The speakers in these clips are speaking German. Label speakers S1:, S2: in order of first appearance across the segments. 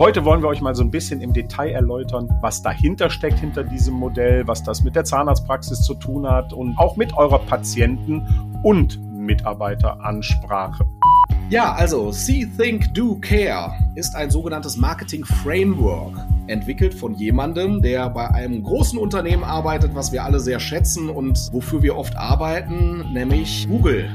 S1: Heute wollen wir euch mal so ein bisschen im Detail erläutern, was dahinter steckt hinter diesem Modell, was das mit der Zahnarztpraxis zu tun hat und auch mit eurer Patienten- und Mitarbeiteransprache.
S2: Ja, also See, Think, Do, Care ist ein sogenanntes Marketing Framework, entwickelt von jemandem, der bei einem großen Unternehmen arbeitet, was wir alle sehr schätzen und wofür wir oft arbeiten, nämlich Google.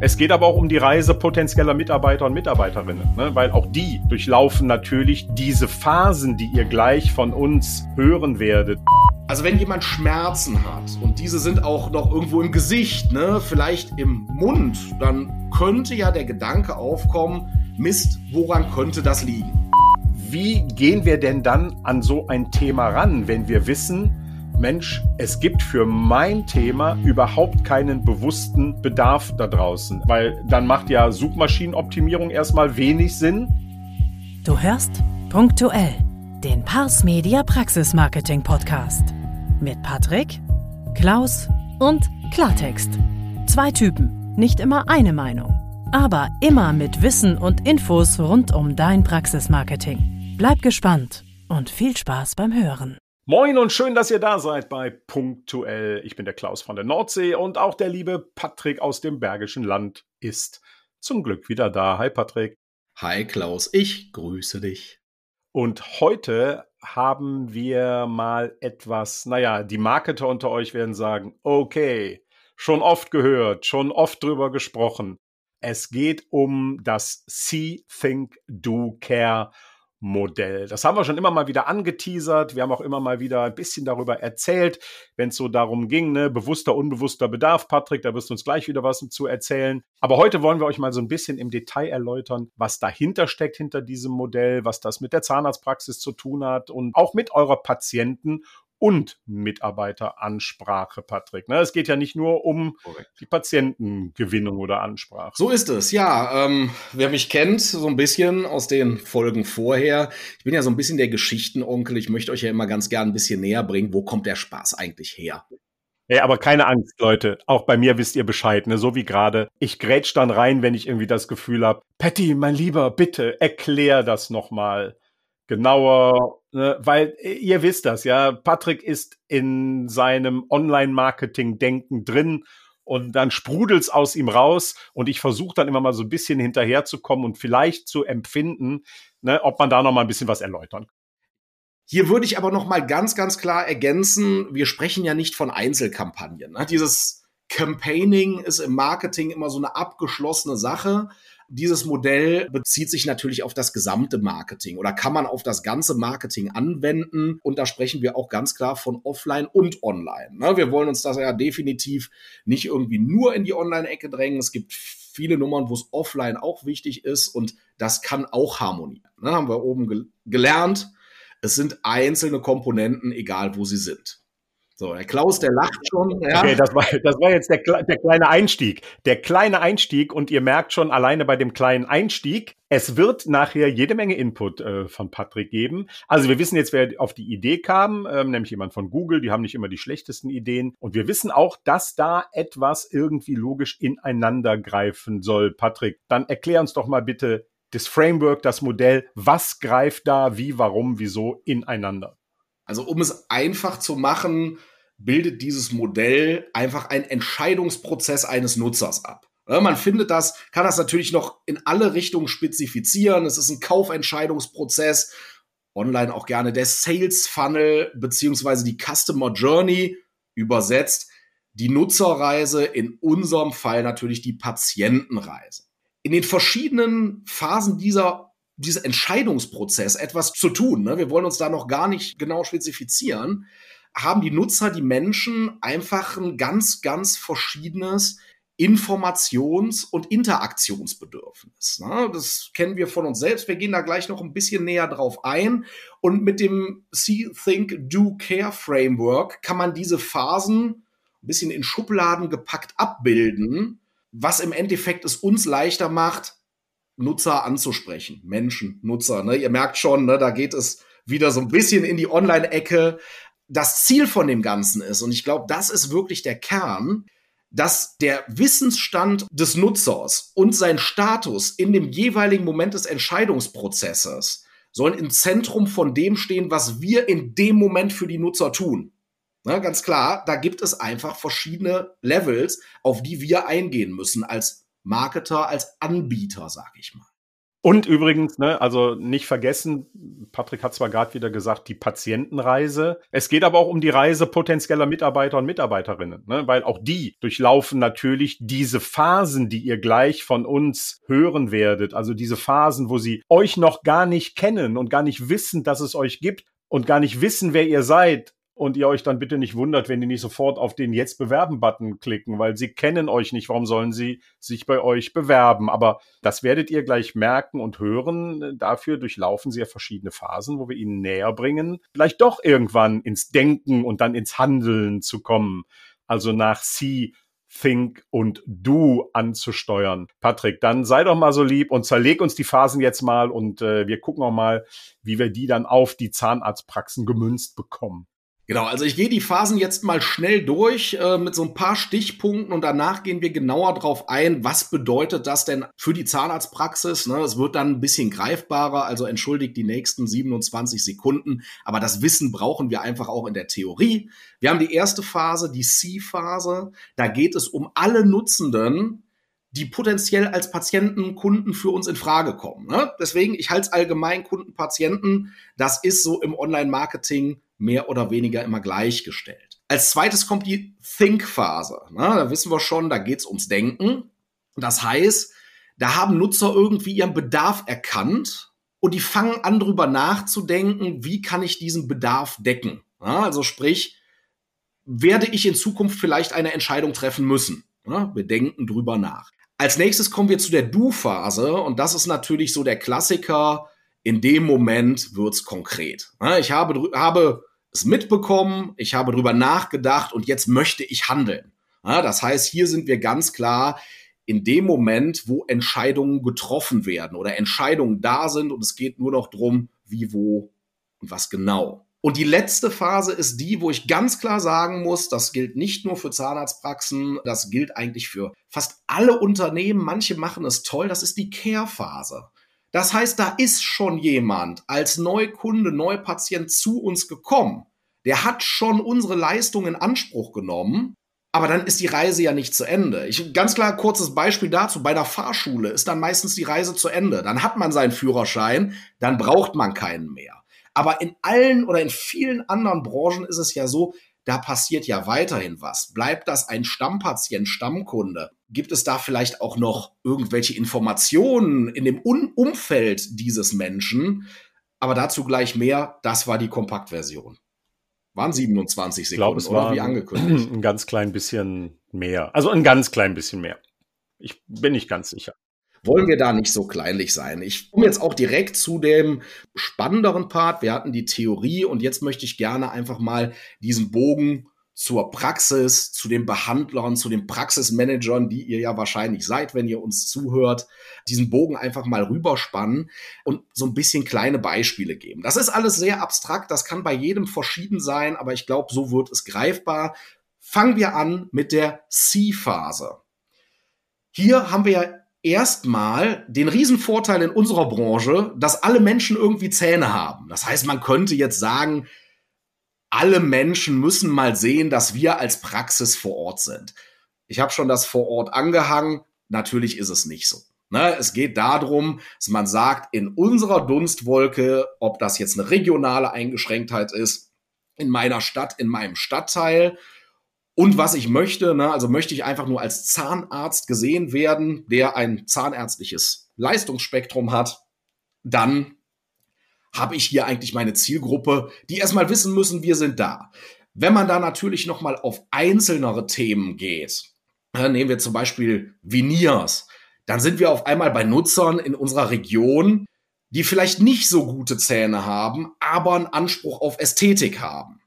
S1: Es geht aber auch um die Reise potenzieller Mitarbeiter und Mitarbeiterinnen, ne? weil auch die durchlaufen natürlich diese Phasen, die ihr gleich von uns hören werdet.
S2: Also wenn jemand Schmerzen hat und diese sind auch noch irgendwo im Gesicht, ne, vielleicht im Mund, dann könnte ja der Gedanke aufkommen, Mist, woran könnte das liegen?
S1: Wie gehen wir denn dann an so ein Thema ran, wenn wir wissen, Mensch, es gibt für mein Thema überhaupt keinen bewussten Bedarf da draußen, weil dann macht ja Suchmaschinenoptimierung erstmal wenig Sinn.
S3: Du hörst punktuell den Pars Media Praxis Marketing Podcast mit Patrick, Klaus und Klartext. Zwei Typen, nicht immer eine Meinung, aber immer mit Wissen und Infos rund um dein Praxismarketing. Bleib gespannt und viel Spaß beim Hören.
S1: Moin und schön, dass ihr da seid bei Punktuell. Ich bin der Klaus von der Nordsee und auch der liebe Patrick aus dem Bergischen Land ist zum Glück wieder da. Hi Patrick.
S2: Hi Klaus, ich grüße dich.
S1: Und heute haben wir mal etwas, naja, die Marketer unter euch werden sagen, okay, schon oft gehört, schon oft drüber gesprochen. Es geht um das See, Think, Do, Care Modell. Das haben wir schon immer mal wieder angeteasert. Wir haben auch immer mal wieder ein bisschen darüber erzählt, wenn es so darum ging, ne, bewusster, unbewusster Bedarf. Patrick, da wirst du uns gleich wieder was zu erzählen. Aber heute wollen wir euch mal so ein bisschen im Detail erläutern, was dahinter steckt hinter diesem Modell, was das mit der Zahnarztpraxis zu tun hat und auch mit eurer Patienten und Mitarbeiteransprache, Patrick. Ne? Es geht ja nicht nur um Korrekt. die Patientengewinnung oder Ansprache.
S2: So ist es, ja. Ähm, wer mich kennt, so ein bisschen aus den Folgen vorher, ich bin ja so ein bisschen der Geschichtenonkel. Ich möchte euch ja immer ganz gern ein bisschen näher bringen, wo kommt der Spaß eigentlich her?
S1: Ja, aber keine Angst, Leute. Auch bei mir wisst ihr Bescheid, ne? So wie gerade. Ich grätsch dann rein, wenn ich irgendwie das Gefühl habe, Patty, mein Lieber, bitte erklär das nochmal genauer, ne, weil äh, ihr wisst das, ja, Patrick ist in seinem Online-Marketing-Denken drin und dann sprudelt's aus ihm raus und ich versuche dann immer mal so ein bisschen hinterherzukommen und vielleicht zu empfinden, ne, ob man da noch mal ein bisschen was erläutern kann.
S2: Hier würde ich aber noch mal ganz, ganz klar ergänzen, wir sprechen ja nicht von Einzelkampagnen. Ne? Dieses Campaigning ist im Marketing immer so eine abgeschlossene Sache. Dieses Modell bezieht sich natürlich auf das gesamte Marketing oder kann man auf das ganze Marketing anwenden. Und da sprechen wir auch ganz klar von Offline und Online. Ne? Wir wollen uns das ja definitiv nicht irgendwie nur in die Online-Ecke drängen. Es gibt viele Nummern, wo es offline auch wichtig ist und das kann auch harmonieren. Ne? Haben wir oben gelernt. Es sind einzelne Komponenten, egal wo sie sind. So, der Klaus, der lacht schon.
S1: Ja. Okay, das war, das war jetzt der, der kleine Einstieg. Der kleine Einstieg und ihr merkt schon alleine bei dem kleinen Einstieg, es wird nachher jede Menge Input äh, von Patrick geben. Also wir wissen jetzt, wer auf die Idee kam, ähm, nämlich jemand von Google. Die haben nicht immer die schlechtesten Ideen. Und wir wissen auch, dass da etwas irgendwie logisch ineinander greifen soll. Patrick, dann erklär uns doch mal bitte das Framework, das Modell. Was greift da, wie, warum, wieso ineinander?
S2: Also um es einfach zu machen, bildet dieses Modell einfach einen Entscheidungsprozess eines Nutzers ab. man findet das, kann das natürlich noch in alle Richtungen spezifizieren. Es ist ein Kaufentscheidungsprozess, online auch gerne der Sales Funnel beziehungsweise die Customer Journey übersetzt, die Nutzerreise, in unserem Fall natürlich die Patientenreise. In den verschiedenen Phasen dieser dieser Entscheidungsprozess etwas zu tun, ne? wir wollen uns da noch gar nicht genau spezifizieren, haben die Nutzer, die Menschen einfach ein ganz, ganz verschiedenes Informations- und Interaktionsbedürfnis. Ne? Das kennen wir von uns selbst. Wir gehen da gleich noch ein bisschen näher drauf ein. Und mit dem See, Think, Do, Care Framework kann man diese Phasen ein bisschen in Schubladen gepackt abbilden, was im Endeffekt es uns leichter macht, Nutzer anzusprechen. Menschen, Nutzer. Ne? Ihr merkt schon, ne, da geht es wieder so ein bisschen in die Online-Ecke. Das Ziel von dem Ganzen ist, und ich glaube, das ist wirklich der Kern, dass der Wissensstand des Nutzers und sein Status in dem jeweiligen Moment des Entscheidungsprozesses sollen im Zentrum von dem stehen, was wir in dem Moment für die Nutzer tun. Na, ganz klar, da gibt es einfach verschiedene Levels, auf die wir eingehen müssen als Marketer, als Anbieter, sag ich mal.
S1: Und übrigens, ne, also nicht vergessen, Patrick hat zwar gerade wieder gesagt, die Patientenreise. Es geht aber auch um die Reise potenzieller Mitarbeiter und Mitarbeiterinnen, ne, weil auch die durchlaufen natürlich diese Phasen, die ihr gleich von uns hören werdet. Also diese Phasen, wo sie euch noch gar nicht kennen und gar nicht wissen, dass es euch gibt und gar nicht wissen, wer ihr seid und ihr euch dann bitte nicht wundert, wenn die nicht sofort auf den Jetzt bewerben-Button klicken, weil sie kennen euch nicht. Warum sollen sie sich bei euch bewerben? Aber das werdet ihr gleich merken und hören. Dafür durchlaufen sie ja verschiedene Phasen, wo wir ihnen näher bringen, vielleicht doch irgendwann ins Denken und dann ins Handeln zu kommen. Also nach See, Think und Do anzusteuern. Patrick, dann sei doch mal so lieb und zerleg uns die Phasen jetzt mal und äh, wir gucken auch mal, wie wir die dann auf die Zahnarztpraxen gemünzt bekommen.
S2: Genau, also ich gehe die Phasen jetzt mal schnell durch äh, mit so ein paar Stichpunkten und danach gehen wir genauer drauf ein, was bedeutet das denn für die Zahnarztpraxis. Ne? Es wird dann ein bisschen greifbarer, also entschuldigt die nächsten 27 Sekunden, aber das Wissen brauchen wir einfach auch in der Theorie. Wir haben die erste Phase, die C-Phase, da geht es um alle Nutzenden, die potenziell als Patienten, Kunden für uns in Frage kommen. Ne? Deswegen, ich halte es allgemein Kunden, Patienten, das ist so im Online-Marketing mehr oder weniger immer gleichgestellt. Als zweites kommt die Think-Phase. Da wissen wir schon, da geht es ums Denken. Das heißt, da haben Nutzer irgendwie ihren Bedarf erkannt und die fangen an, drüber nachzudenken, wie kann ich diesen Bedarf decken. Also sprich, werde ich in Zukunft vielleicht eine Entscheidung treffen müssen? Wir denken drüber nach. Als nächstes kommen wir zu der Du-Phase und das ist natürlich so der Klassiker, in dem Moment wird's konkret. Ich habe, habe es mitbekommen, ich habe drüber nachgedacht und jetzt möchte ich handeln. Das heißt, hier sind wir ganz klar in dem Moment, wo Entscheidungen getroffen werden oder Entscheidungen da sind und es geht nur noch drum, wie, wo und was genau. Und die letzte Phase ist die, wo ich ganz klar sagen muss, das gilt nicht nur für Zahnarztpraxen, das gilt eigentlich für fast alle Unternehmen. Manche machen es toll, das ist die Care-Phase. Das heißt, da ist schon jemand als Neukunde, Neupatient zu uns gekommen. Der hat schon unsere Leistung in Anspruch genommen. Aber dann ist die Reise ja nicht zu Ende. Ich, ganz klar, kurzes Beispiel dazu. Bei der Fahrschule ist dann meistens die Reise zu Ende. Dann hat man seinen Führerschein, dann braucht man keinen mehr. Aber in allen oder in vielen anderen Branchen ist es ja so, da passiert ja weiterhin was. Bleibt das ein Stammpatient, Stammkunde? Gibt es da vielleicht auch noch irgendwelche Informationen in dem Un Umfeld dieses Menschen? Aber dazu gleich mehr. Das war die Kompaktversion. Waren 27 Sekunden,
S1: ich glaub, oder wie angekündigt? Ein ganz klein bisschen mehr. Also ein ganz klein bisschen mehr. Ich bin nicht ganz sicher
S2: wollen wir da nicht so kleinlich sein. Ich komme jetzt auch direkt zu dem spannenderen Part. Wir hatten die Theorie und jetzt möchte ich gerne einfach mal diesen Bogen zur Praxis, zu den Behandlern, zu den Praxismanagern, die ihr ja wahrscheinlich seid, wenn ihr uns zuhört, diesen Bogen einfach mal rüberspannen und so ein bisschen kleine Beispiele geben. Das ist alles sehr abstrakt, das kann bei jedem verschieden sein, aber ich glaube, so wird es greifbar. Fangen wir an mit der C-Phase. Hier haben wir ja erstmal den Riesenvorteil in unserer Branche, dass alle Menschen irgendwie Zähne haben. Das heißt, man könnte jetzt sagen, alle Menschen müssen mal sehen, dass wir als Praxis vor Ort sind. Ich habe schon das vor Ort angehangen. Natürlich ist es nicht so. Ne? Es geht darum, dass man sagt, in unserer Dunstwolke, ob das jetzt eine regionale Eingeschränktheit ist, in meiner Stadt, in meinem Stadtteil, und was ich möchte, ne, also möchte ich einfach nur als Zahnarzt gesehen werden, der ein zahnärztliches Leistungsspektrum hat, dann habe ich hier eigentlich meine Zielgruppe, die erstmal wissen müssen, wir sind da. Wenn man da natürlich nochmal auf einzelnere Themen geht, äh, nehmen wir zum Beispiel Veneers, dann sind wir auf einmal bei Nutzern in unserer Region, die vielleicht nicht so gute Zähne haben, aber einen Anspruch auf Ästhetik haben.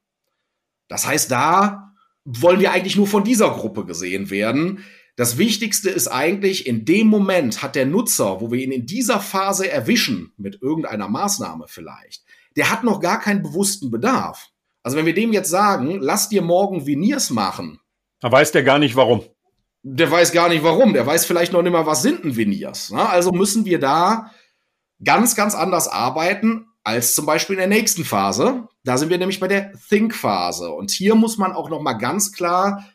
S2: Das heißt, da wollen wir eigentlich nur von dieser Gruppe gesehen werden. Das Wichtigste ist eigentlich, in dem Moment hat der Nutzer, wo wir ihn in dieser Phase erwischen, mit irgendeiner Maßnahme vielleicht, der hat noch gar keinen bewussten Bedarf. Also wenn wir dem jetzt sagen, lass dir morgen Veneers machen.
S1: Da weiß der gar nicht warum.
S2: Der weiß gar nicht warum. Der weiß vielleicht noch nicht mal, was sind denn Veneers. Also müssen wir da ganz, ganz anders arbeiten als zum Beispiel in der nächsten Phase. Da sind wir nämlich bei der Think-Phase. Und hier muss man auch noch mal ganz klar,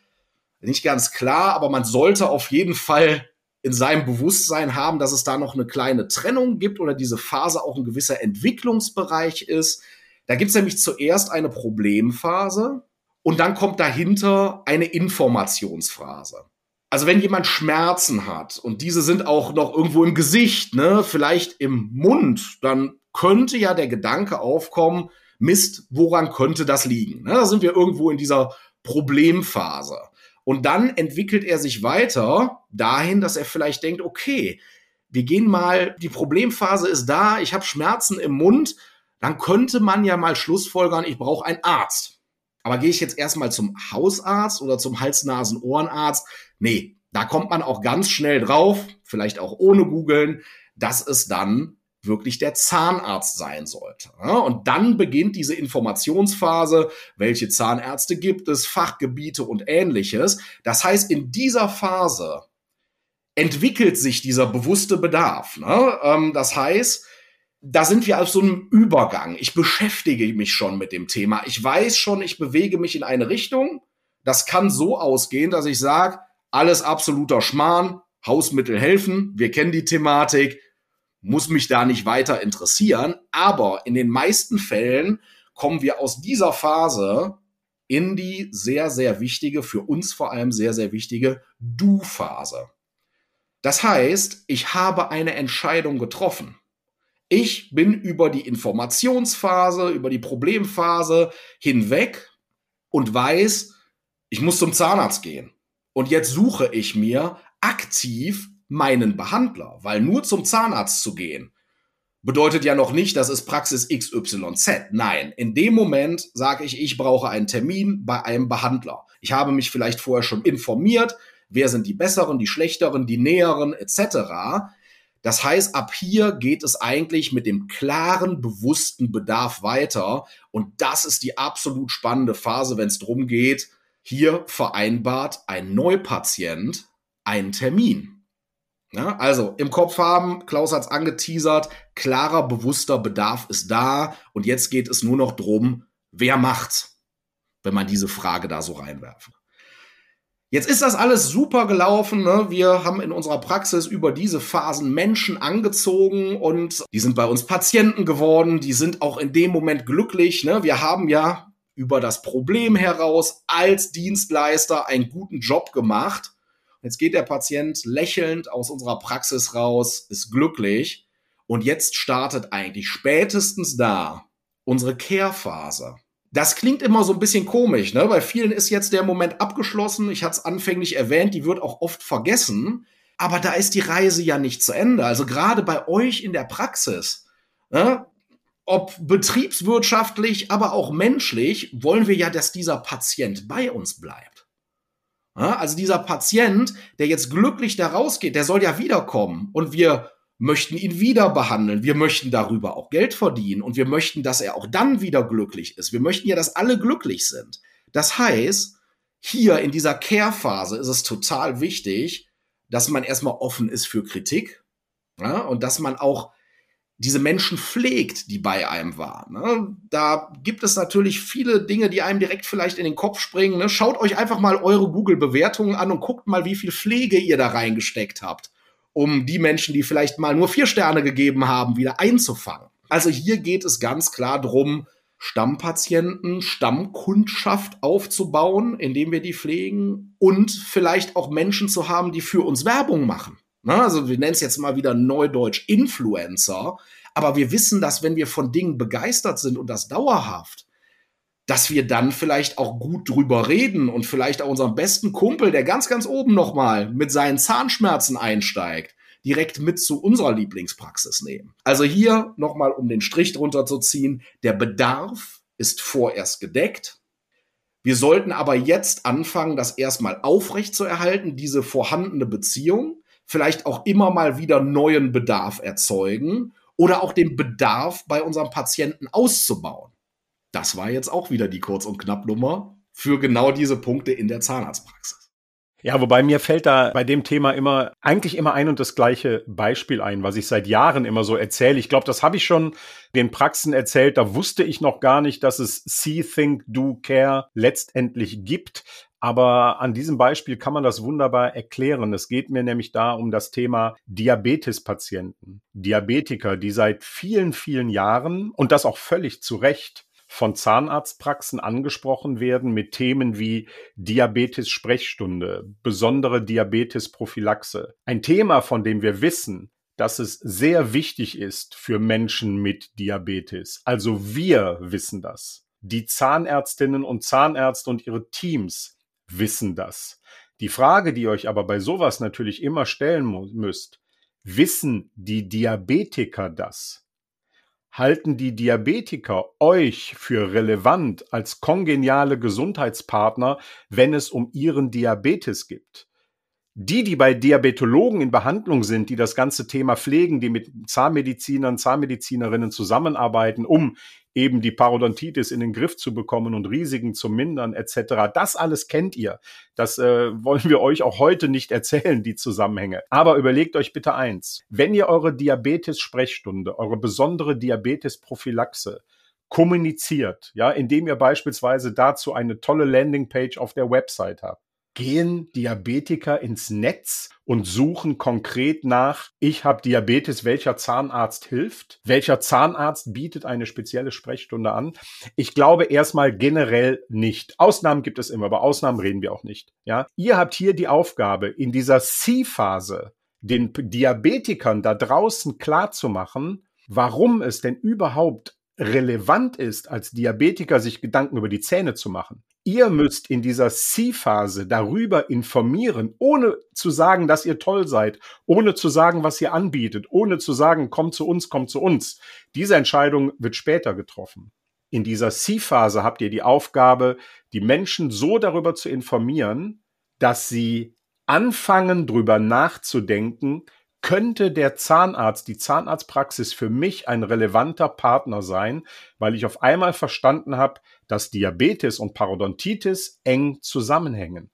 S2: nicht ganz klar, aber man sollte auf jeden Fall in seinem Bewusstsein haben, dass es da noch eine kleine Trennung gibt oder diese Phase auch ein gewisser Entwicklungsbereich ist. Da gibt es nämlich zuerst eine Problemphase und dann kommt dahinter eine Informationsphase. Also wenn jemand Schmerzen hat und diese sind auch noch irgendwo im Gesicht, ne, vielleicht im Mund, dann könnte ja der Gedanke aufkommen, Mist, woran könnte das liegen? Ne, da sind wir irgendwo in dieser Problemphase. Und dann entwickelt er sich weiter dahin, dass er vielleicht denkt, okay, wir gehen mal, die Problemphase ist da, ich habe Schmerzen im Mund, dann könnte man ja mal schlussfolgern, ich brauche einen Arzt. Aber gehe ich jetzt erstmal zum Hausarzt oder zum Hals-Nasen-Ohrenarzt? Nee, da kommt man auch ganz schnell drauf, vielleicht auch ohne googeln, dass es dann wirklich der Zahnarzt sein sollte. Und dann beginnt diese Informationsphase, welche Zahnärzte gibt es, Fachgebiete und ähnliches. Das heißt, in dieser Phase entwickelt sich dieser bewusste Bedarf. Ne? Ähm, das heißt, da sind wir auf so einem Übergang. Ich beschäftige mich schon mit dem Thema. Ich weiß schon, ich bewege mich in eine Richtung. Das kann so ausgehen, dass ich sage, alles absoluter Schmarrn, Hausmittel helfen, wir kennen die Thematik, muss mich da nicht weiter interessieren. Aber in den meisten Fällen kommen wir aus dieser Phase in die sehr, sehr wichtige, für uns vor allem sehr, sehr wichtige Du-Phase. Das heißt, ich habe eine Entscheidung getroffen. Ich bin über die Informationsphase, über die Problemphase hinweg und weiß, ich muss zum Zahnarzt gehen. Und jetzt suche ich mir aktiv meinen Behandler, weil nur zum Zahnarzt zu gehen bedeutet ja noch nicht, dass es Praxis XYZ. Nein, in dem Moment sage ich, ich brauche einen Termin bei einem Behandler. Ich habe mich vielleicht vorher schon informiert, wer sind die besseren, die schlechteren, die näheren etc. Das heißt, ab hier geht es eigentlich mit dem klaren, bewussten Bedarf weiter. Und das ist die absolut spannende Phase, wenn es darum geht, hier vereinbart ein Neupatient einen Termin. Ja, also im Kopf haben, Klaus hat es angeteasert, klarer, bewusster Bedarf ist da und jetzt geht es nur noch drum, wer macht's, wenn man diese Frage da so reinwerfen. Jetzt ist das alles super gelaufen. Ne? Wir haben in unserer Praxis über diese Phasen Menschen angezogen und die sind bei uns Patienten geworden. Die sind auch in dem Moment glücklich. Ne? Wir haben ja über das Problem heraus als Dienstleister einen guten Job gemacht Jetzt geht der Patient lächelnd aus unserer Praxis raus, ist glücklich und jetzt startet eigentlich spätestens da unsere Care-Phase. Das klingt immer so ein bisschen komisch, ne? Bei vielen ist jetzt der Moment abgeschlossen. Ich hatte es anfänglich erwähnt, die wird auch oft vergessen. Aber da ist die Reise ja nicht zu Ende. Also gerade bei euch in der Praxis, ne? ob betriebswirtschaftlich, aber auch menschlich, wollen wir ja, dass dieser Patient bei uns bleibt. Also dieser Patient, der jetzt glücklich da rausgeht, der soll ja wiederkommen und wir möchten ihn wieder behandeln. Wir möchten darüber auch Geld verdienen und wir möchten, dass er auch dann wieder glücklich ist. Wir möchten ja, dass alle glücklich sind. Das heißt, hier in dieser Care-Phase ist es total wichtig, dass man erstmal offen ist für Kritik ja, und dass man auch diese Menschen pflegt, die bei einem waren. Ne? Da gibt es natürlich viele Dinge, die einem direkt vielleicht in den Kopf springen. Ne? Schaut euch einfach mal eure Google-Bewertungen an und guckt mal, wie viel Pflege ihr da reingesteckt habt, um die Menschen, die vielleicht mal nur vier Sterne gegeben haben, wieder einzufangen. Also hier geht es ganz klar drum, Stammpatienten, Stammkundschaft aufzubauen, indem wir die pflegen und vielleicht auch Menschen zu haben, die für uns Werbung machen. Ne? also wir nennen es jetzt mal wieder Neudeutsch Influencer. Aber wir wissen, dass wenn wir von Dingen begeistert sind und das dauerhaft, dass wir dann vielleicht auch gut drüber reden und vielleicht auch unseren besten Kumpel, der ganz, ganz oben nochmal mit seinen Zahnschmerzen einsteigt, direkt mit zu unserer Lieblingspraxis nehmen. Also hier nochmal, um den Strich drunter zu ziehen, der Bedarf ist vorerst gedeckt. Wir sollten aber jetzt anfangen, das erstmal aufrecht zu erhalten, diese vorhandene Beziehung vielleicht auch immer mal wieder neuen Bedarf erzeugen oder auch den Bedarf bei unserem Patienten auszubauen. Das war jetzt auch wieder die Kurz- und Knappnummer für genau diese Punkte in der Zahnarztpraxis.
S1: Ja, wobei mir fällt da bei dem Thema immer eigentlich immer ein und das gleiche Beispiel ein, was ich seit Jahren immer so erzähle. Ich glaube, das habe ich schon den Praxen erzählt. Da wusste ich noch gar nicht, dass es See, Think, Do, Care letztendlich gibt. Aber an diesem Beispiel kann man das wunderbar erklären. Es geht mir nämlich da um das Thema Diabetespatienten, Diabetiker, die seit vielen, vielen Jahren und das auch völlig zu Recht von Zahnarztpraxen angesprochen werden mit Themen wie Diabetes-Sprechstunde, besondere Diabetes-Prophylaxe. Ein Thema, von dem wir wissen, dass es sehr wichtig ist für Menschen mit Diabetes. Also wir wissen das. Die Zahnärztinnen und Zahnärzte und ihre Teams wissen das. Die Frage, die ihr euch aber bei sowas natürlich immer stellen müsst, wissen die Diabetiker das? halten die Diabetiker euch für relevant als kongeniale Gesundheitspartner, wenn es um ihren Diabetes geht? Die, die bei Diabetologen in Behandlung sind, die das ganze Thema pflegen, die mit Zahnmedizinern, Zahnmedizinerinnen zusammenarbeiten, um eben die Parodontitis in den Griff zu bekommen und Risiken zu mindern etc. Das alles kennt ihr. Das äh, wollen wir euch auch heute nicht erzählen, die Zusammenhänge. Aber überlegt euch bitte eins. Wenn ihr eure Diabetes-Sprechstunde, eure besondere Diabetes-Prophylaxe kommuniziert, ja, indem ihr beispielsweise dazu eine tolle Landingpage auf der Website habt, gehen Diabetiker ins Netz und suchen konkret nach, ich habe Diabetes, welcher Zahnarzt hilft? Welcher Zahnarzt bietet eine spezielle Sprechstunde an? Ich glaube erstmal generell nicht. Ausnahmen gibt es immer, aber Ausnahmen reden wir auch nicht. Ja, ihr habt hier die Aufgabe in dieser C-Phase den Diabetikern da draußen klar zu machen, warum es denn überhaupt relevant ist, als Diabetiker sich Gedanken über die Zähne zu machen. Ihr müsst in dieser C-Phase darüber informieren, ohne zu sagen, dass ihr toll seid, ohne zu sagen, was ihr anbietet, ohne zu sagen, kommt zu uns, kommt zu uns. Diese Entscheidung wird später getroffen. In dieser C-Phase habt ihr die Aufgabe, die Menschen so darüber zu informieren, dass sie anfangen, drüber nachzudenken, könnte der Zahnarzt, die Zahnarztpraxis für mich ein relevanter Partner sein, weil ich auf einmal verstanden habe, dass Diabetes und Parodontitis eng zusammenhängen.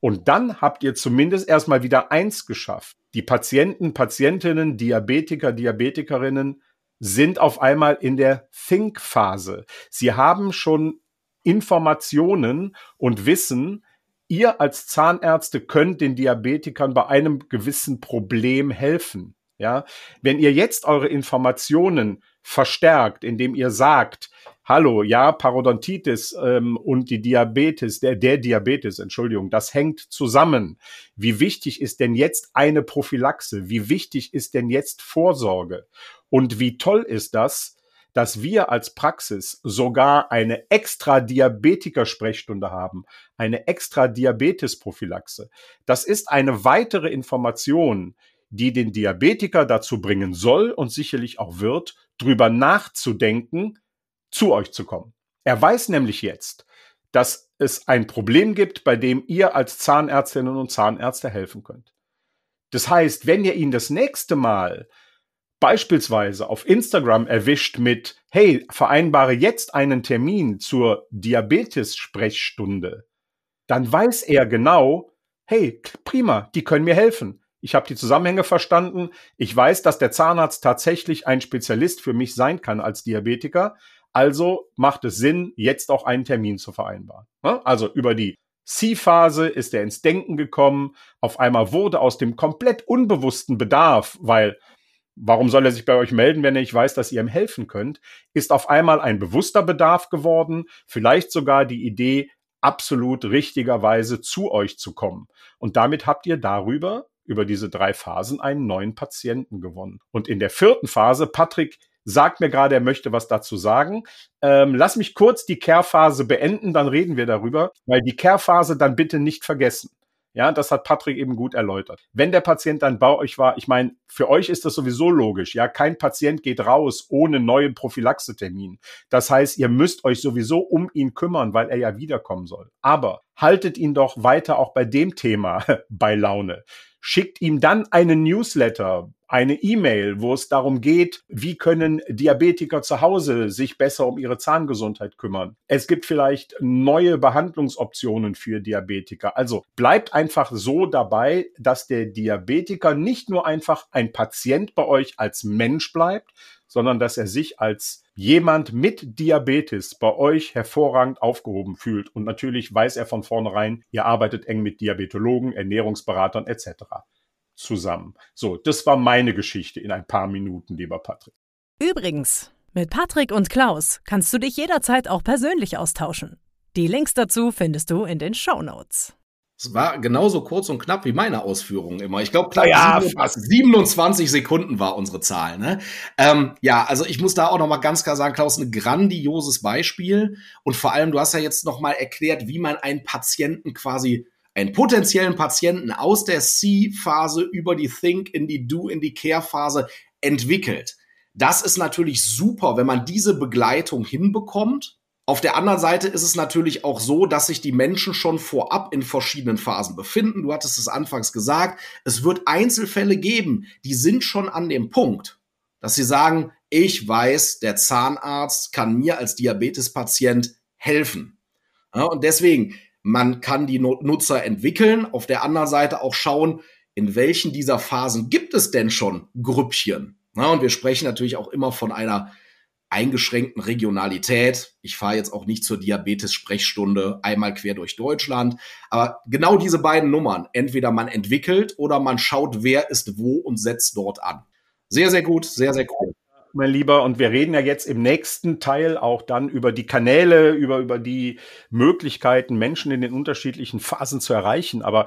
S1: Und dann habt ihr zumindest erstmal wieder eins geschafft. Die Patienten, Patientinnen, Diabetiker, Diabetikerinnen sind auf einmal in der Think-Phase. Sie haben schon Informationen und Wissen, ihr als Zahnärzte könnt den Diabetikern bei einem gewissen Problem helfen. Ja, wenn ihr jetzt eure Informationen verstärkt, indem ihr sagt, hallo, ja, Parodontitis ähm, und die Diabetes, der, der Diabetes, Entschuldigung, das hängt zusammen. Wie wichtig ist denn jetzt eine Prophylaxe? Wie wichtig ist denn jetzt Vorsorge? Und wie toll ist das, dass wir als Praxis sogar eine extra Diabetiker-Sprechstunde haben, eine extra Diabetesprophylaxe. Das ist eine weitere Information, die den Diabetiker dazu bringen soll und sicherlich auch wird, drüber nachzudenken, zu euch zu kommen. Er weiß nämlich jetzt, dass es ein Problem gibt, bei dem ihr als Zahnärztinnen und Zahnärzte helfen könnt. Das heißt, wenn ihr ihn das nächste Mal beispielsweise auf Instagram erwischt mit, hey, vereinbare jetzt einen Termin zur Diabetes-Sprechstunde, dann weiß er genau, hey, prima, die können mir helfen. Ich habe die Zusammenhänge verstanden. Ich weiß, dass der Zahnarzt tatsächlich ein Spezialist für mich sein kann als Diabetiker. Also macht es Sinn, jetzt auch einen Termin zu vereinbaren. Ne? Also über die C-Phase ist er ins Denken gekommen. Auf einmal wurde aus dem komplett unbewussten Bedarf, weil warum soll er sich bei euch melden, wenn er nicht weiß, dass ihr ihm helfen könnt, ist auf einmal ein bewusster Bedarf geworden, vielleicht sogar die Idee, absolut richtigerweise zu euch zu kommen. Und damit habt ihr darüber, über diese drei Phasen, einen neuen Patienten gewonnen. Und in der vierten Phase, Patrick sagt mir gerade, er möchte was dazu sagen. Ähm, lass mich kurz die Care-Phase beenden, dann reden wir darüber, weil die Care-Phase dann bitte nicht vergessen. Ja, das hat Patrick eben gut erläutert. Wenn der Patient dann bei euch war, ich meine, für euch ist das sowieso logisch. Ja, kein Patient geht raus ohne neuen Prophylaxetermin. Das heißt, ihr müsst euch sowieso um ihn kümmern, weil er ja wiederkommen soll. Aber haltet ihn doch weiter auch bei dem Thema bei Laune. Schickt ihm dann einen Newsletter, eine E-Mail, wo es darum geht, wie können Diabetiker zu Hause sich besser um ihre Zahngesundheit kümmern. Es gibt vielleicht neue Behandlungsoptionen für Diabetiker. Also bleibt einfach so dabei, dass der Diabetiker nicht nur einfach ein Patient bei euch als Mensch bleibt, sondern dass er sich als jemand mit Diabetes bei euch hervorragend aufgehoben fühlt. Und natürlich weiß er von vornherein, ihr arbeitet eng mit Diabetologen, Ernährungsberatern etc. zusammen. So, das war meine Geschichte in ein paar Minuten, lieber Patrick.
S3: Übrigens, mit Patrick und Klaus kannst du dich jederzeit auch persönlich austauschen. Die Links dazu findest du in den Show Notes.
S2: Es war genauso kurz und knapp wie meine Ausführungen immer. Ich glaube,
S1: ja,
S2: 27 Sekunden war unsere Zahl. Ne? Ähm, ja, also ich muss da auch noch mal ganz klar sagen, Klaus, ein grandioses Beispiel. Und vor allem, du hast ja jetzt noch mal erklärt, wie man einen Patienten quasi einen potenziellen Patienten aus der C-Phase über die Think in die Do in die Care-Phase entwickelt. Das ist natürlich super, wenn man diese Begleitung hinbekommt auf der anderen Seite ist es natürlich auch so, dass sich die Menschen schon vorab in verschiedenen Phasen befinden. Du hattest es anfangs gesagt. Es wird Einzelfälle geben, die sind schon an dem Punkt, dass sie sagen, ich weiß, der Zahnarzt kann mir als Diabetespatient helfen. Ja, und deswegen, man kann die Nutzer entwickeln. Auf der anderen Seite auch schauen, in welchen dieser Phasen gibt es denn schon Grüppchen. Ja, und wir sprechen natürlich auch immer von einer eingeschränkten Regionalität. Ich fahre jetzt auch nicht zur Diabetes-Sprechstunde einmal quer durch Deutschland. Aber genau diese beiden Nummern, entweder man entwickelt oder man schaut, wer ist wo und setzt dort an. Sehr, sehr gut, sehr, sehr cool.
S1: Mein Lieber, und wir reden ja jetzt im nächsten Teil auch dann über die Kanäle, über, über die Möglichkeiten, Menschen in den unterschiedlichen Phasen zu erreichen. Aber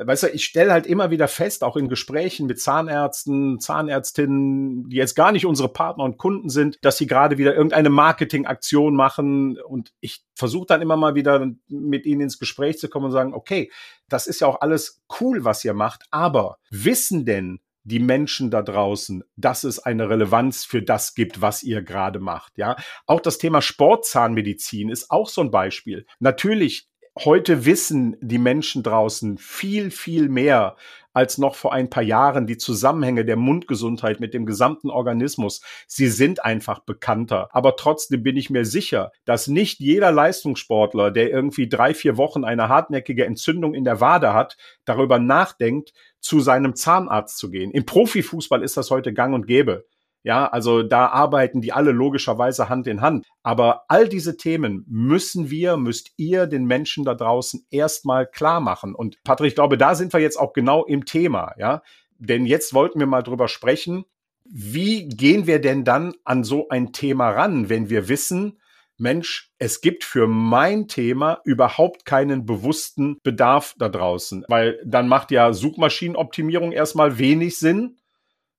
S1: weißt du, ich stelle halt immer wieder fest, auch in Gesprächen mit Zahnärzten, Zahnärztinnen, die jetzt gar nicht unsere Partner und Kunden sind, dass sie gerade wieder irgendeine Marketingaktion machen und ich versuche dann immer mal wieder mit ihnen ins Gespräch zu kommen und sagen, okay, das ist ja auch alles cool, was ihr macht, aber wissen denn die Menschen da draußen, dass es eine Relevanz für das gibt, was ihr gerade macht, ja? Auch das Thema Sportzahnmedizin ist auch so ein Beispiel. Natürlich heute wissen die Menschen draußen viel, viel mehr als noch vor ein paar Jahren die Zusammenhänge der Mundgesundheit mit dem gesamten Organismus. Sie sind einfach bekannter. Aber trotzdem bin ich mir sicher, dass nicht jeder Leistungssportler, der irgendwie drei, vier Wochen eine hartnäckige Entzündung in der Wade hat, darüber nachdenkt, zu seinem Zahnarzt zu gehen. Im Profifußball ist das heute gang und gäbe. Ja, also da arbeiten die alle logischerweise Hand in Hand. Aber all diese Themen müssen wir, müsst ihr den Menschen da draußen erstmal klar machen. Und Patrick, ich glaube, da sind wir jetzt auch genau im Thema, ja. Denn jetzt wollten wir mal drüber sprechen, wie gehen wir denn dann an so ein Thema ran, wenn wir wissen, Mensch, es gibt für mein Thema überhaupt keinen bewussten Bedarf da draußen, weil dann macht ja Suchmaschinenoptimierung erstmal wenig Sinn,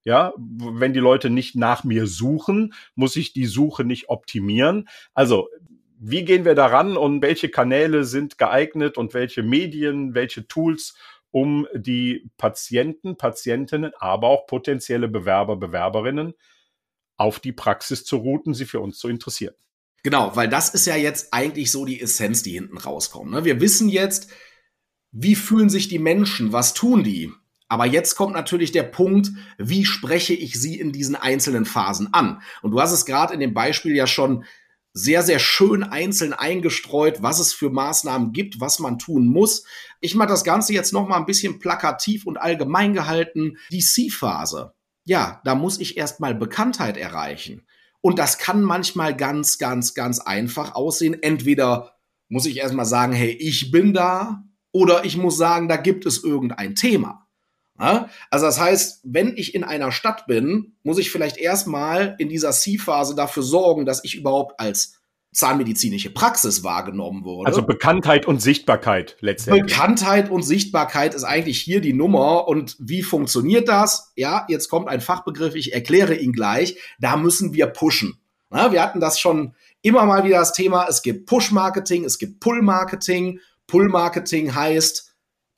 S1: ja, wenn die Leute nicht nach mir suchen, muss ich die Suche nicht optimieren. Also, wie gehen wir daran und welche Kanäle sind geeignet und welche Medien, welche Tools, um die Patienten, Patientinnen, aber auch potenzielle Bewerber, Bewerberinnen auf die Praxis zu routen, sie für uns zu interessieren.
S2: Genau, weil das ist ja jetzt eigentlich so die Essenz, die hinten rauskommt. Ne? Wir wissen jetzt, wie fühlen sich die Menschen, was tun die? Aber jetzt kommt natürlich der Punkt, wie spreche ich sie in diesen einzelnen Phasen an? Und du hast es gerade in dem Beispiel ja schon sehr, sehr schön einzeln eingestreut, was es für Maßnahmen gibt, was man tun muss. Ich mache das Ganze jetzt noch mal ein bisschen plakativ und allgemein gehalten. Die C-Phase. Ja, da muss ich erstmal Bekanntheit erreichen. Und das kann manchmal ganz, ganz, ganz einfach aussehen. Entweder muss ich erstmal sagen, hey, ich bin da, oder ich muss sagen, da gibt es irgendein Thema. Also das heißt, wenn ich in einer Stadt bin, muss ich vielleicht erstmal in dieser C-Phase dafür sorgen, dass ich überhaupt als zahnmedizinische Praxis wahrgenommen wurde.
S1: Also Bekanntheit und Sichtbarkeit letztendlich.
S2: Bekanntheit und Sichtbarkeit ist eigentlich hier die Nummer. Und wie funktioniert das? Ja, jetzt kommt ein Fachbegriff, ich erkläre ihn gleich. Da müssen wir pushen. Ja, wir hatten das schon immer mal wieder das Thema, es gibt Push-Marketing, es gibt Pull-Marketing. Pull-Marketing heißt,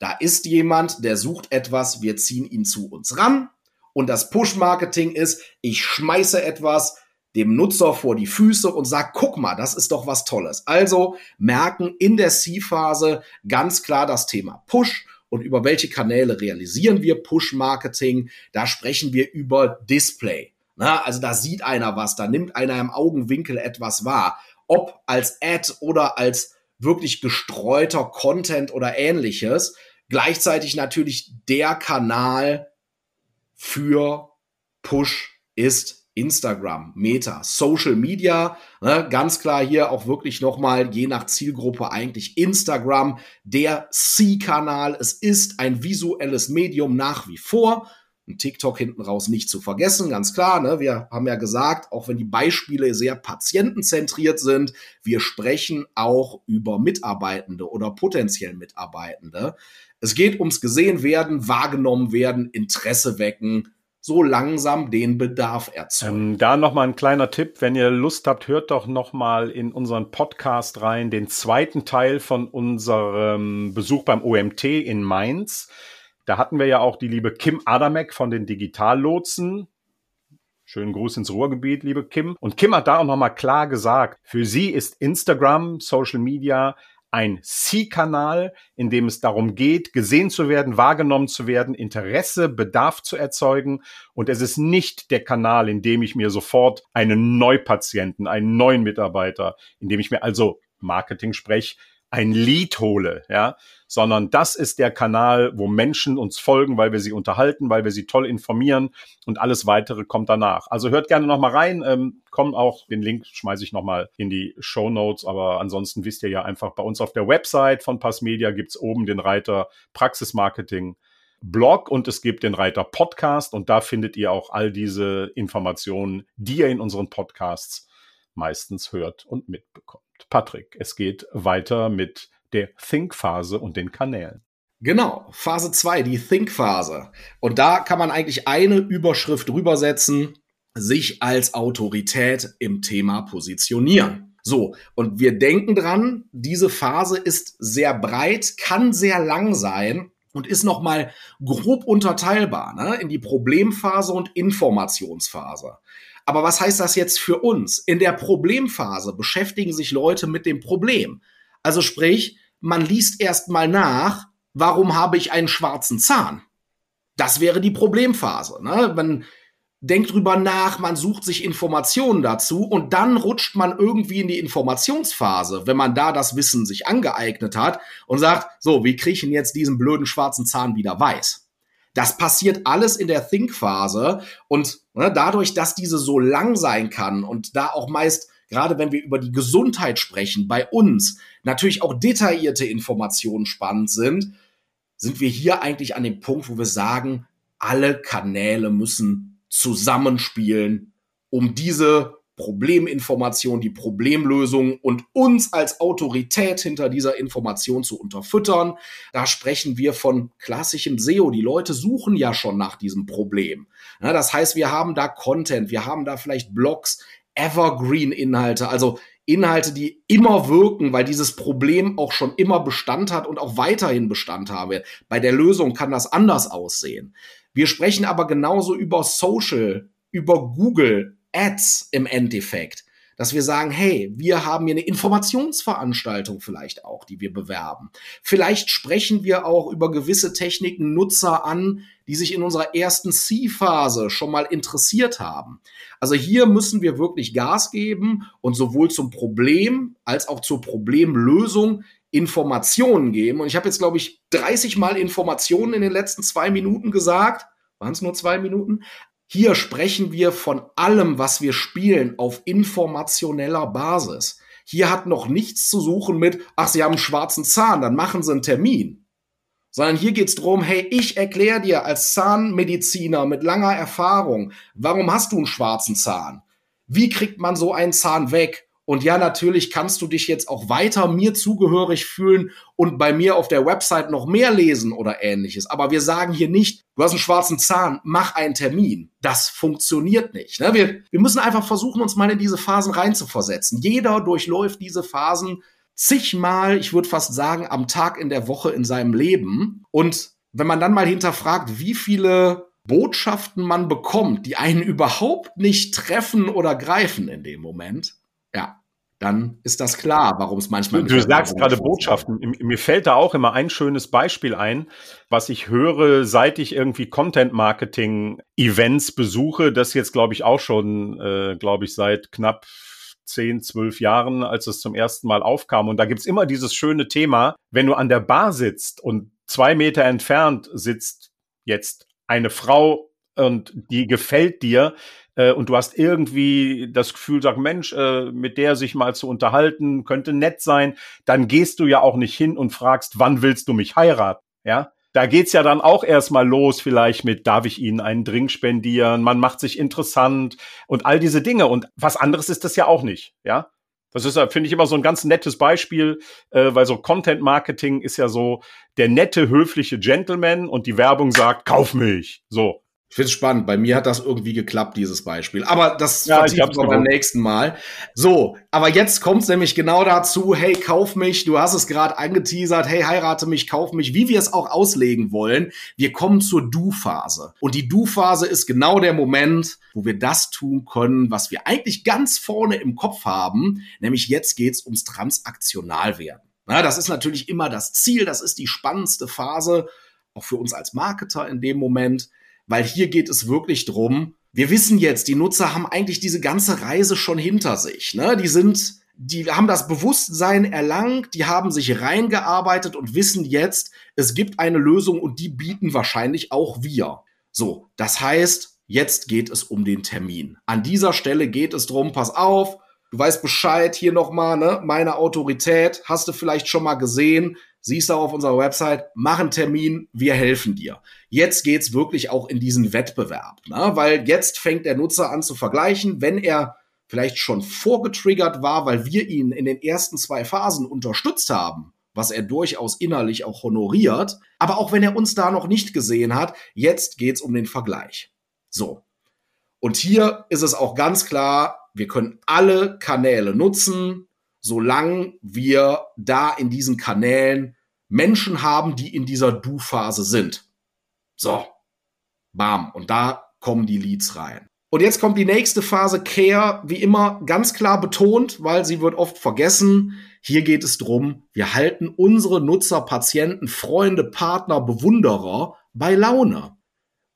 S2: da ist jemand, der sucht etwas, wir ziehen ihn zu uns ran. Und das Push-Marketing ist, ich schmeiße etwas dem Nutzer vor die Füße und sag, guck mal, das ist doch was Tolles. Also merken in der C-Phase ganz klar das Thema Push Und über welche Kanäle realisieren wir Push-Marketing? Da sprechen wir über Display. Na, also da sieht einer was, da nimmt einer im Augenwinkel etwas wahr. Ob als Ad oder als wirklich gestreuter Content oder ähnliches. Gleichzeitig natürlich der Kanal für Push ist Instagram, Meta, Social Media, ne, ganz klar hier auch wirklich nochmal je nach Zielgruppe eigentlich Instagram, der C-Kanal. Es ist ein visuelles Medium nach wie vor. Ein TikTok hinten raus nicht zu vergessen, ganz klar. Ne? Wir haben ja gesagt, auch wenn die Beispiele sehr patientenzentriert sind, wir sprechen auch über Mitarbeitende oder potenziell Mitarbeitende. Es geht ums gesehen werden, wahrgenommen werden, Interesse wecken, so langsam den Bedarf erzeugen.
S1: Ähm, da nochmal ein kleiner Tipp, wenn ihr Lust habt, hört doch nochmal in unseren Podcast rein, den zweiten Teil von unserem Besuch beim OMT in Mainz. Da hatten wir ja auch die liebe Kim Adamek von den Digitallotsen. Schönen Gruß ins Ruhrgebiet, liebe Kim. Und Kim hat da auch nochmal klar gesagt, für sie ist Instagram, Social Media ein C-Kanal, in dem es darum geht, gesehen zu werden, wahrgenommen zu werden, Interesse, Bedarf zu erzeugen. Und es ist nicht der Kanal, in dem ich mir sofort einen Neupatienten, einen neuen Mitarbeiter, in dem ich mir also Marketing spreche, ein Lied hole, ja, sondern das ist der Kanal, wo Menschen uns folgen, weil wir sie unterhalten, weil wir sie toll informieren und alles weitere kommt danach. Also hört gerne noch mal rein, ähm, kommt auch, den Link schmeiße ich noch mal in die Show Notes, aber ansonsten wisst ihr ja einfach, bei uns auf der Website von Passmedia gibt's oben den Reiter Praxismarketing Blog und es gibt den Reiter Podcast und da findet ihr auch all diese Informationen, die ihr in unseren Podcasts meistens hört und mitbekommt. Patrick, es geht weiter mit der Think-Phase und den Kanälen.
S2: Genau, Phase 2, die Think-Phase. Und da kann man eigentlich eine Überschrift drüber setzen, sich als Autorität im Thema positionieren. So, und wir denken dran, diese Phase ist sehr breit, kann sehr lang sein und ist nochmal grob unterteilbar ne, in die Problemphase und Informationsphase. Aber was heißt das jetzt für uns? In der Problemphase beschäftigen sich Leute mit dem Problem. Also sprich, man liest erst mal nach, warum habe ich einen schwarzen Zahn? Das wäre die Problemphase. Ne? Man denkt drüber nach, man sucht sich Informationen dazu und dann rutscht man irgendwie in die Informationsphase, wenn man da das Wissen sich angeeignet hat und sagt, so, wie kriege ich denn jetzt diesen blöden schwarzen Zahn wieder weiß? Das passiert alles in der Think-Phase und ne, dadurch, dass diese so lang sein kann und da auch meist, gerade wenn wir über die Gesundheit sprechen, bei uns natürlich auch detaillierte Informationen spannend sind, sind wir hier eigentlich an dem Punkt, wo wir sagen, alle Kanäle müssen zusammenspielen, um diese Probleminformation, die Problemlösung und uns als Autorität hinter dieser Information zu unterfüttern. Da sprechen wir von klassischem SEO. Die Leute suchen ja schon nach diesem Problem. Das heißt, wir haben da Content, wir haben da vielleicht Blogs, Evergreen-Inhalte, also Inhalte, die immer wirken, weil dieses Problem auch schon immer Bestand hat und auch weiterhin Bestand habe. Bei der Lösung kann das anders aussehen. Wir sprechen aber genauso über Social, über Google, Ads im Endeffekt. Dass wir sagen, hey, wir haben hier eine Informationsveranstaltung vielleicht auch, die wir bewerben. Vielleicht sprechen wir auch über gewisse Techniken Nutzer an, die sich in unserer ersten C-Phase schon mal interessiert haben. Also hier müssen wir wirklich Gas geben und sowohl zum Problem als auch zur Problemlösung Informationen geben. Und ich habe jetzt, glaube ich, 30 Mal Informationen in den letzten zwei Minuten gesagt. Waren es nur zwei Minuten? Hier sprechen wir von allem, was wir spielen, auf informationeller Basis. Hier hat noch nichts zu suchen mit, ach, Sie haben einen schwarzen Zahn, dann machen Sie einen Termin. Sondern hier geht's drum, hey, ich erkläre dir als Zahnmediziner mit langer Erfahrung, warum hast du einen schwarzen Zahn? Wie kriegt man so einen Zahn weg? Und ja, natürlich kannst du dich jetzt auch weiter mir zugehörig fühlen und bei mir auf der Website noch mehr lesen oder ähnliches. Aber wir sagen hier nicht, du hast einen schwarzen Zahn, mach einen Termin. Das funktioniert nicht. Ne? Wir, wir müssen einfach versuchen, uns mal in diese Phasen reinzuversetzen. Jeder durchläuft diese Phasen zigmal, ich würde fast sagen, am Tag in der Woche in seinem Leben. Und wenn man dann mal hinterfragt, wie viele Botschaften man bekommt, die einen überhaupt nicht treffen oder greifen in dem Moment, ja, dann ist das klar, warum es manchmal.
S1: Du, du sagst gerade Botschaften. Mir fällt da auch immer ein schönes Beispiel ein, was ich höre, seit ich irgendwie Content-Marketing-Events besuche. Das jetzt, glaube ich, auch schon, äh, glaube ich, seit knapp zehn, zwölf Jahren, als es zum ersten Mal aufkam. Und da gibt's immer dieses schöne Thema, wenn du an der Bar sitzt und zwei Meter entfernt sitzt jetzt eine Frau und die gefällt dir, äh, und du hast irgendwie das Gefühl, sag Mensch, äh, mit der sich mal zu unterhalten, könnte nett sein, dann gehst du ja auch nicht hin und fragst, wann willst du mich heiraten? Ja, da geht's ja dann auch erstmal los, vielleicht mit, darf ich Ihnen einen Drink spendieren? Man macht sich interessant und all diese Dinge. Und was anderes ist das ja auch nicht, ja. Das ist, finde ich, immer so ein ganz nettes Beispiel, äh, weil so Content Marketing ist ja so der nette, höfliche Gentleman und die Werbung sagt, kauf mich. So.
S2: Ich finde es spannend. Bei mir hat das irgendwie geklappt, dieses Beispiel. Aber das ja, vertiefen wir beim nächsten Mal. So, aber jetzt kommt es nämlich genau dazu, hey, kauf mich, du hast es gerade angeteasert, hey, heirate mich, kauf mich, wie wir es auch auslegen wollen. Wir kommen zur Du-Phase. Und die Du-Phase ist genau der Moment, wo wir das tun können, was wir eigentlich ganz vorne im Kopf haben, nämlich jetzt geht's ums Transaktionalwerden. Na, das ist natürlich immer das Ziel, das ist die spannendste Phase, auch für uns als Marketer in dem Moment weil hier geht es wirklich drum, wir wissen jetzt, die Nutzer haben eigentlich diese ganze Reise schon hinter sich. Ne? Die sind, die haben das Bewusstsein erlangt, die haben sich reingearbeitet und wissen jetzt, es gibt eine Lösung und die bieten wahrscheinlich auch wir. So, das heißt, jetzt geht es um den Termin. An dieser Stelle geht es drum, pass auf, du weißt Bescheid, hier nochmal, ne, meine Autorität, hast du vielleicht schon mal gesehen, siehst du auf unserer Website, mach einen Termin, wir helfen dir. Jetzt geht's wirklich auch in diesen Wettbewerb, ne? weil jetzt fängt der Nutzer an zu vergleichen, wenn er vielleicht schon vorgetriggert war, weil wir ihn in den ersten zwei Phasen unterstützt haben, was er durchaus innerlich auch honoriert, aber auch wenn er uns da noch nicht gesehen hat, jetzt geht's um den Vergleich. So. Und hier ist es auch ganz klar, wir können alle Kanäle nutzen, solange wir da in diesen Kanälen Menschen haben, die in dieser Du-Phase sind. So, bam, und da kommen die Leads rein. Und jetzt kommt die nächste Phase, Care, wie immer ganz klar betont, weil sie wird oft vergessen. Hier geht es drum, wir halten unsere Nutzer, Patienten, Freunde, Partner, Bewunderer bei Laune.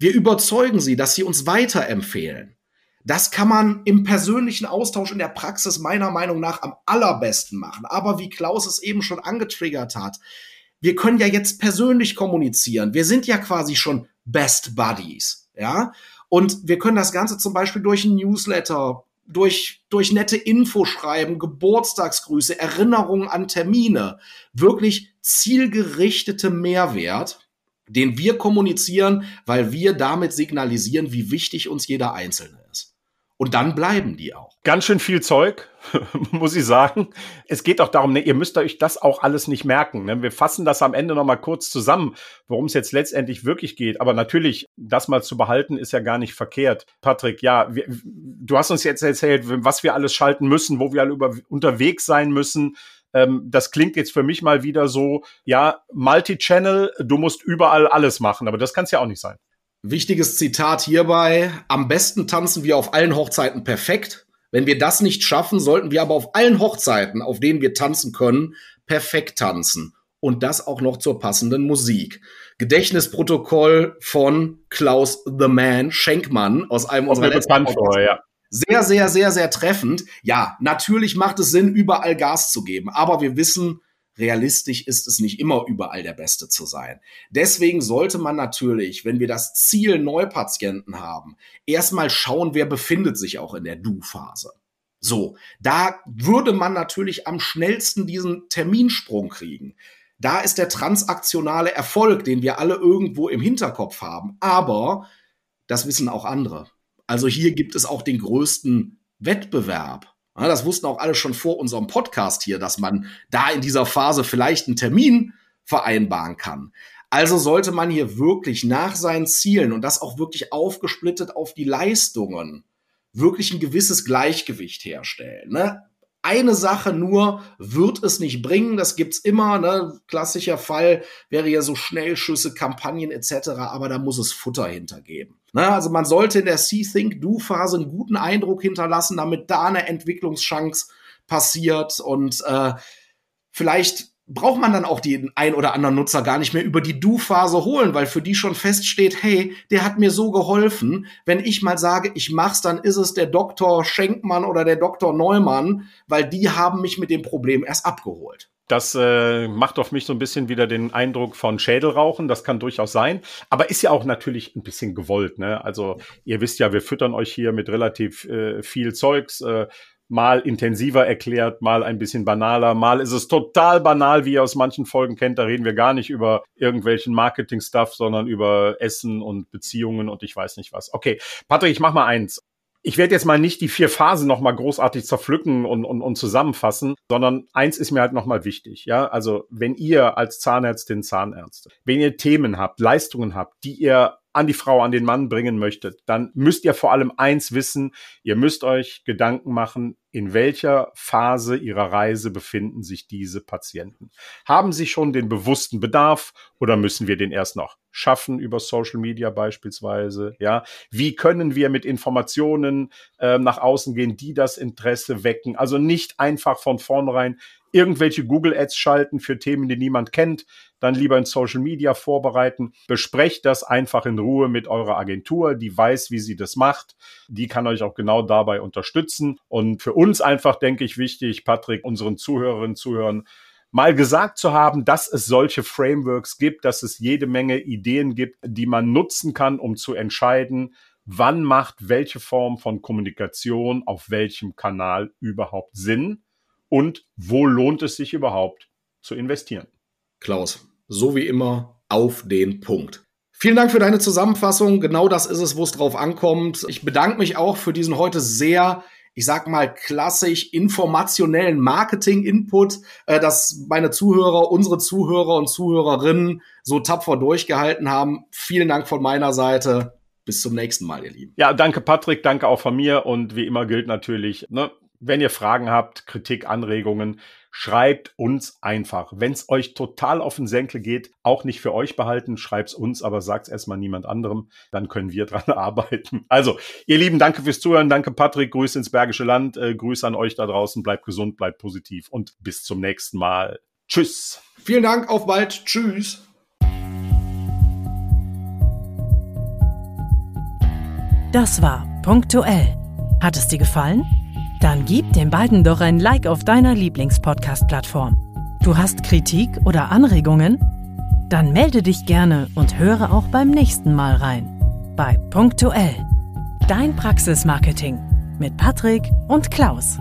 S2: Wir überzeugen sie, dass sie uns weiterempfehlen. Das kann man im persönlichen Austausch in der Praxis meiner Meinung nach am allerbesten machen. Aber wie Klaus es eben schon angetriggert hat, wir können ja jetzt persönlich kommunizieren. Wir sind ja quasi schon Best Buddies, ja. Und wir können das Ganze zum Beispiel durch ein Newsletter, durch, durch nette Infoschreiben, Geburtstagsgrüße, Erinnerungen an Termine, wirklich zielgerichtete Mehrwert, den wir kommunizieren, weil wir damit signalisieren, wie wichtig uns jeder Einzelne ist. Und dann bleiben die auch.
S1: Ganz schön viel Zeug, muss ich sagen. Es geht auch darum, ne, ihr müsst euch das auch alles nicht merken. Ne? Wir fassen das am Ende nochmal kurz zusammen, worum es jetzt letztendlich wirklich geht. Aber natürlich, das mal zu behalten, ist ja gar nicht verkehrt. Patrick, ja, wir, du hast uns jetzt erzählt, was wir alles schalten müssen, wo wir alle über, unterwegs sein müssen. Ähm, das klingt jetzt für mich mal wieder so, ja, Multi-Channel, du musst überall alles machen. Aber das kann es ja auch nicht sein.
S2: Wichtiges Zitat hierbei. Am besten tanzen wir auf allen Hochzeiten perfekt. Wenn wir das nicht schaffen, sollten wir aber auf allen Hochzeiten, auf denen wir tanzen können, perfekt tanzen. Und das auch noch zur passenden Musik. Gedächtnisprotokoll von Klaus the Man Schenkmann aus einem unserer letzten vor, ja. Sehr, sehr, sehr, sehr treffend. Ja, natürlich macht es Sinn, überall Gas zu geben. Aber wir wissen, realistisch ist es nicht immer überall der Beste zu sein. Deswegen sollte man natürlich, wenn wir das Ziel Neupatienten haben, erstmal schauen, wer befindet sich auch in der Du-Phase. So, da würde man natürlich am schnellsten diesen Terminsprung kriegen. Da ist der transaktionale Erfolg, den wir alle irgendwo im Hinterkopf haben. Aber das wissen auch andere. Also hier gibt es auch den größten Wettbewerb das wussten auch alle schon vor unserem Podcast hier, dass man da in dieser Phase vielleicht einen Termin vereinbaren kann. Also sollte man hier wirklich nach seinen Zielen und das auch wirklich aufgesplittet auf die Leistungen wirklich ein gewisses Gleichgewicht herstellen. Ne? Eine Sache nur wird es nicht bringen. Das gibt's immer. Ne? Klassischer Fall wäre ja so Schnellschüsse, Kampagnen etc. Aber da muss es Futter hintergeben. Ne? Also man sollte in der See Think Do Phase einen guten Eindruck hinterlassen, damit da eine Entwicklungschance passiert und äh, vielleicht braucht man dann auch den ein oder anderen Nutzer gar nicht mehr über die Du-Phase holen, weil für die schon feststeht, hey, der hat mir so geholfen. Wenn ich mal sage, ich mach's, dann ist es der Doktor Schenkmann oder der Doktor Neumann, weil die haben mich mit dem Problem erst abgeholt.
S1: Das äh, macht auf mich so ein bisschen wieder den Eindruck von Schädelrauchen. Das kann durchaus sein. Aber ist ja auch natürlich ein bisschen gewollt. Ne? Also ihr wisst ja, wir füttern euch hier mit relativ äh, viel Zeugs. Äh, mal intensiver erklärt, mal ein bisschen banaler, mal ist es total banal, wie ihr aus manchen Folgen kennt. Da reden wir gar nicht über irgendwelchen Marketing-Stuff, sondern über Essen und Beziehungen und ich weiß nicht was. Okay, Patrick, ich mach mal eins. Ich werde jetzt mal nicht die vier Phasen noch mal großartig zerpflücken und, und, und zusammenfassen, sondern eins ist mir halt noch mal wichtig. Ja, also wenn ihr als Zahnärztin, Zahnärzte, wenn ihr Themen habt, Leistungen habt, die ihr an die Frau, an den Mann bringen möchtet, dann müsst ihr vor allem eins wissen, ihr müsst euch Gedanken machen, in welcher Phase ihrer Reise befinden sich diese Patienten. Haben sie schon den bewussten Bedarf oder müssen wir den erst noch schaffen über Social Media beispielsweise? Ja, wie können wir mit Informationen äh, nach außen gehen, die das Interesse wecken? Also nicht einfach von vornherein irgendwelche Google Ads schalten für Themen, die niemand kennt, dann lieber in Social Media vorbereiten. Besprecht das einfach in Ruhe mit eurer Agentur, die weiß, wie sie das macht. Die kann euch auch genau dabei unterstützen. Und für uns einfach, denke ich, wichtig, Patrick, unseren Zuhörerinnen, Zuhörern, mal gesagt zu haben, dass es solche Frameworks gibt, dass es jede Menge Ideen gibt, die man nutzen kann, um zu entscheiden, wann macht welche Form von Kommunikation auf welchem Kanal überhaupt Sinn und wo lohnt es sich überhaupt zu investieren.
S2: Klaus, so wie immer auf den Punkt. Vielen Dank für deine Zusammenfassung. Genau das ist es, wo es drauf ankommt. Ich bedanke mich auch für diesen heute sehr, ich sag mal, klassisch informationellen Marketing-Input, äh, dass meine Zuhörer, unsere Zuhörer und Zuhörerinnen so tapfer durchgehalten haben. Vielen Dank von meiner Seite. Bis zum nächsten Mal, ihr Lieben.
S1: Ja, danke Patrick, danke auch von mir und wie immer gilt natürlich, ne, wenn ihr Fragen habt, Kritik, Anregungen, schreibt uns einfach. Wenn es euch total auf den Senkel geht, auch nicht für euch behalten, schreibt's uns, aber sagt's erstmal niemand anderem, dann können wir dran arbeiten. Also, ihr Lieben, danke fürs Zuhören, danke Patrick, Grüße ins Bergische Land, äh, Grüße an euch da draußen, bleibt gesund, bleibt positiv und bis zum nächsten Mal. Tschüss.
S2: Vielen Dank, auf bald. Tschüss.
S3: Das war punktuell. Hat es dir gefallen? Dann gib den beiden doch ein Like auf deiner Lieblingspodcast-Plattform. Du hast Kritik oder Anregungen? Dann melde dich gerne und höre auch beim nächsten Mal rein. Bei Punktuell. Dein Praxismarketing mit Patrick und Klaus.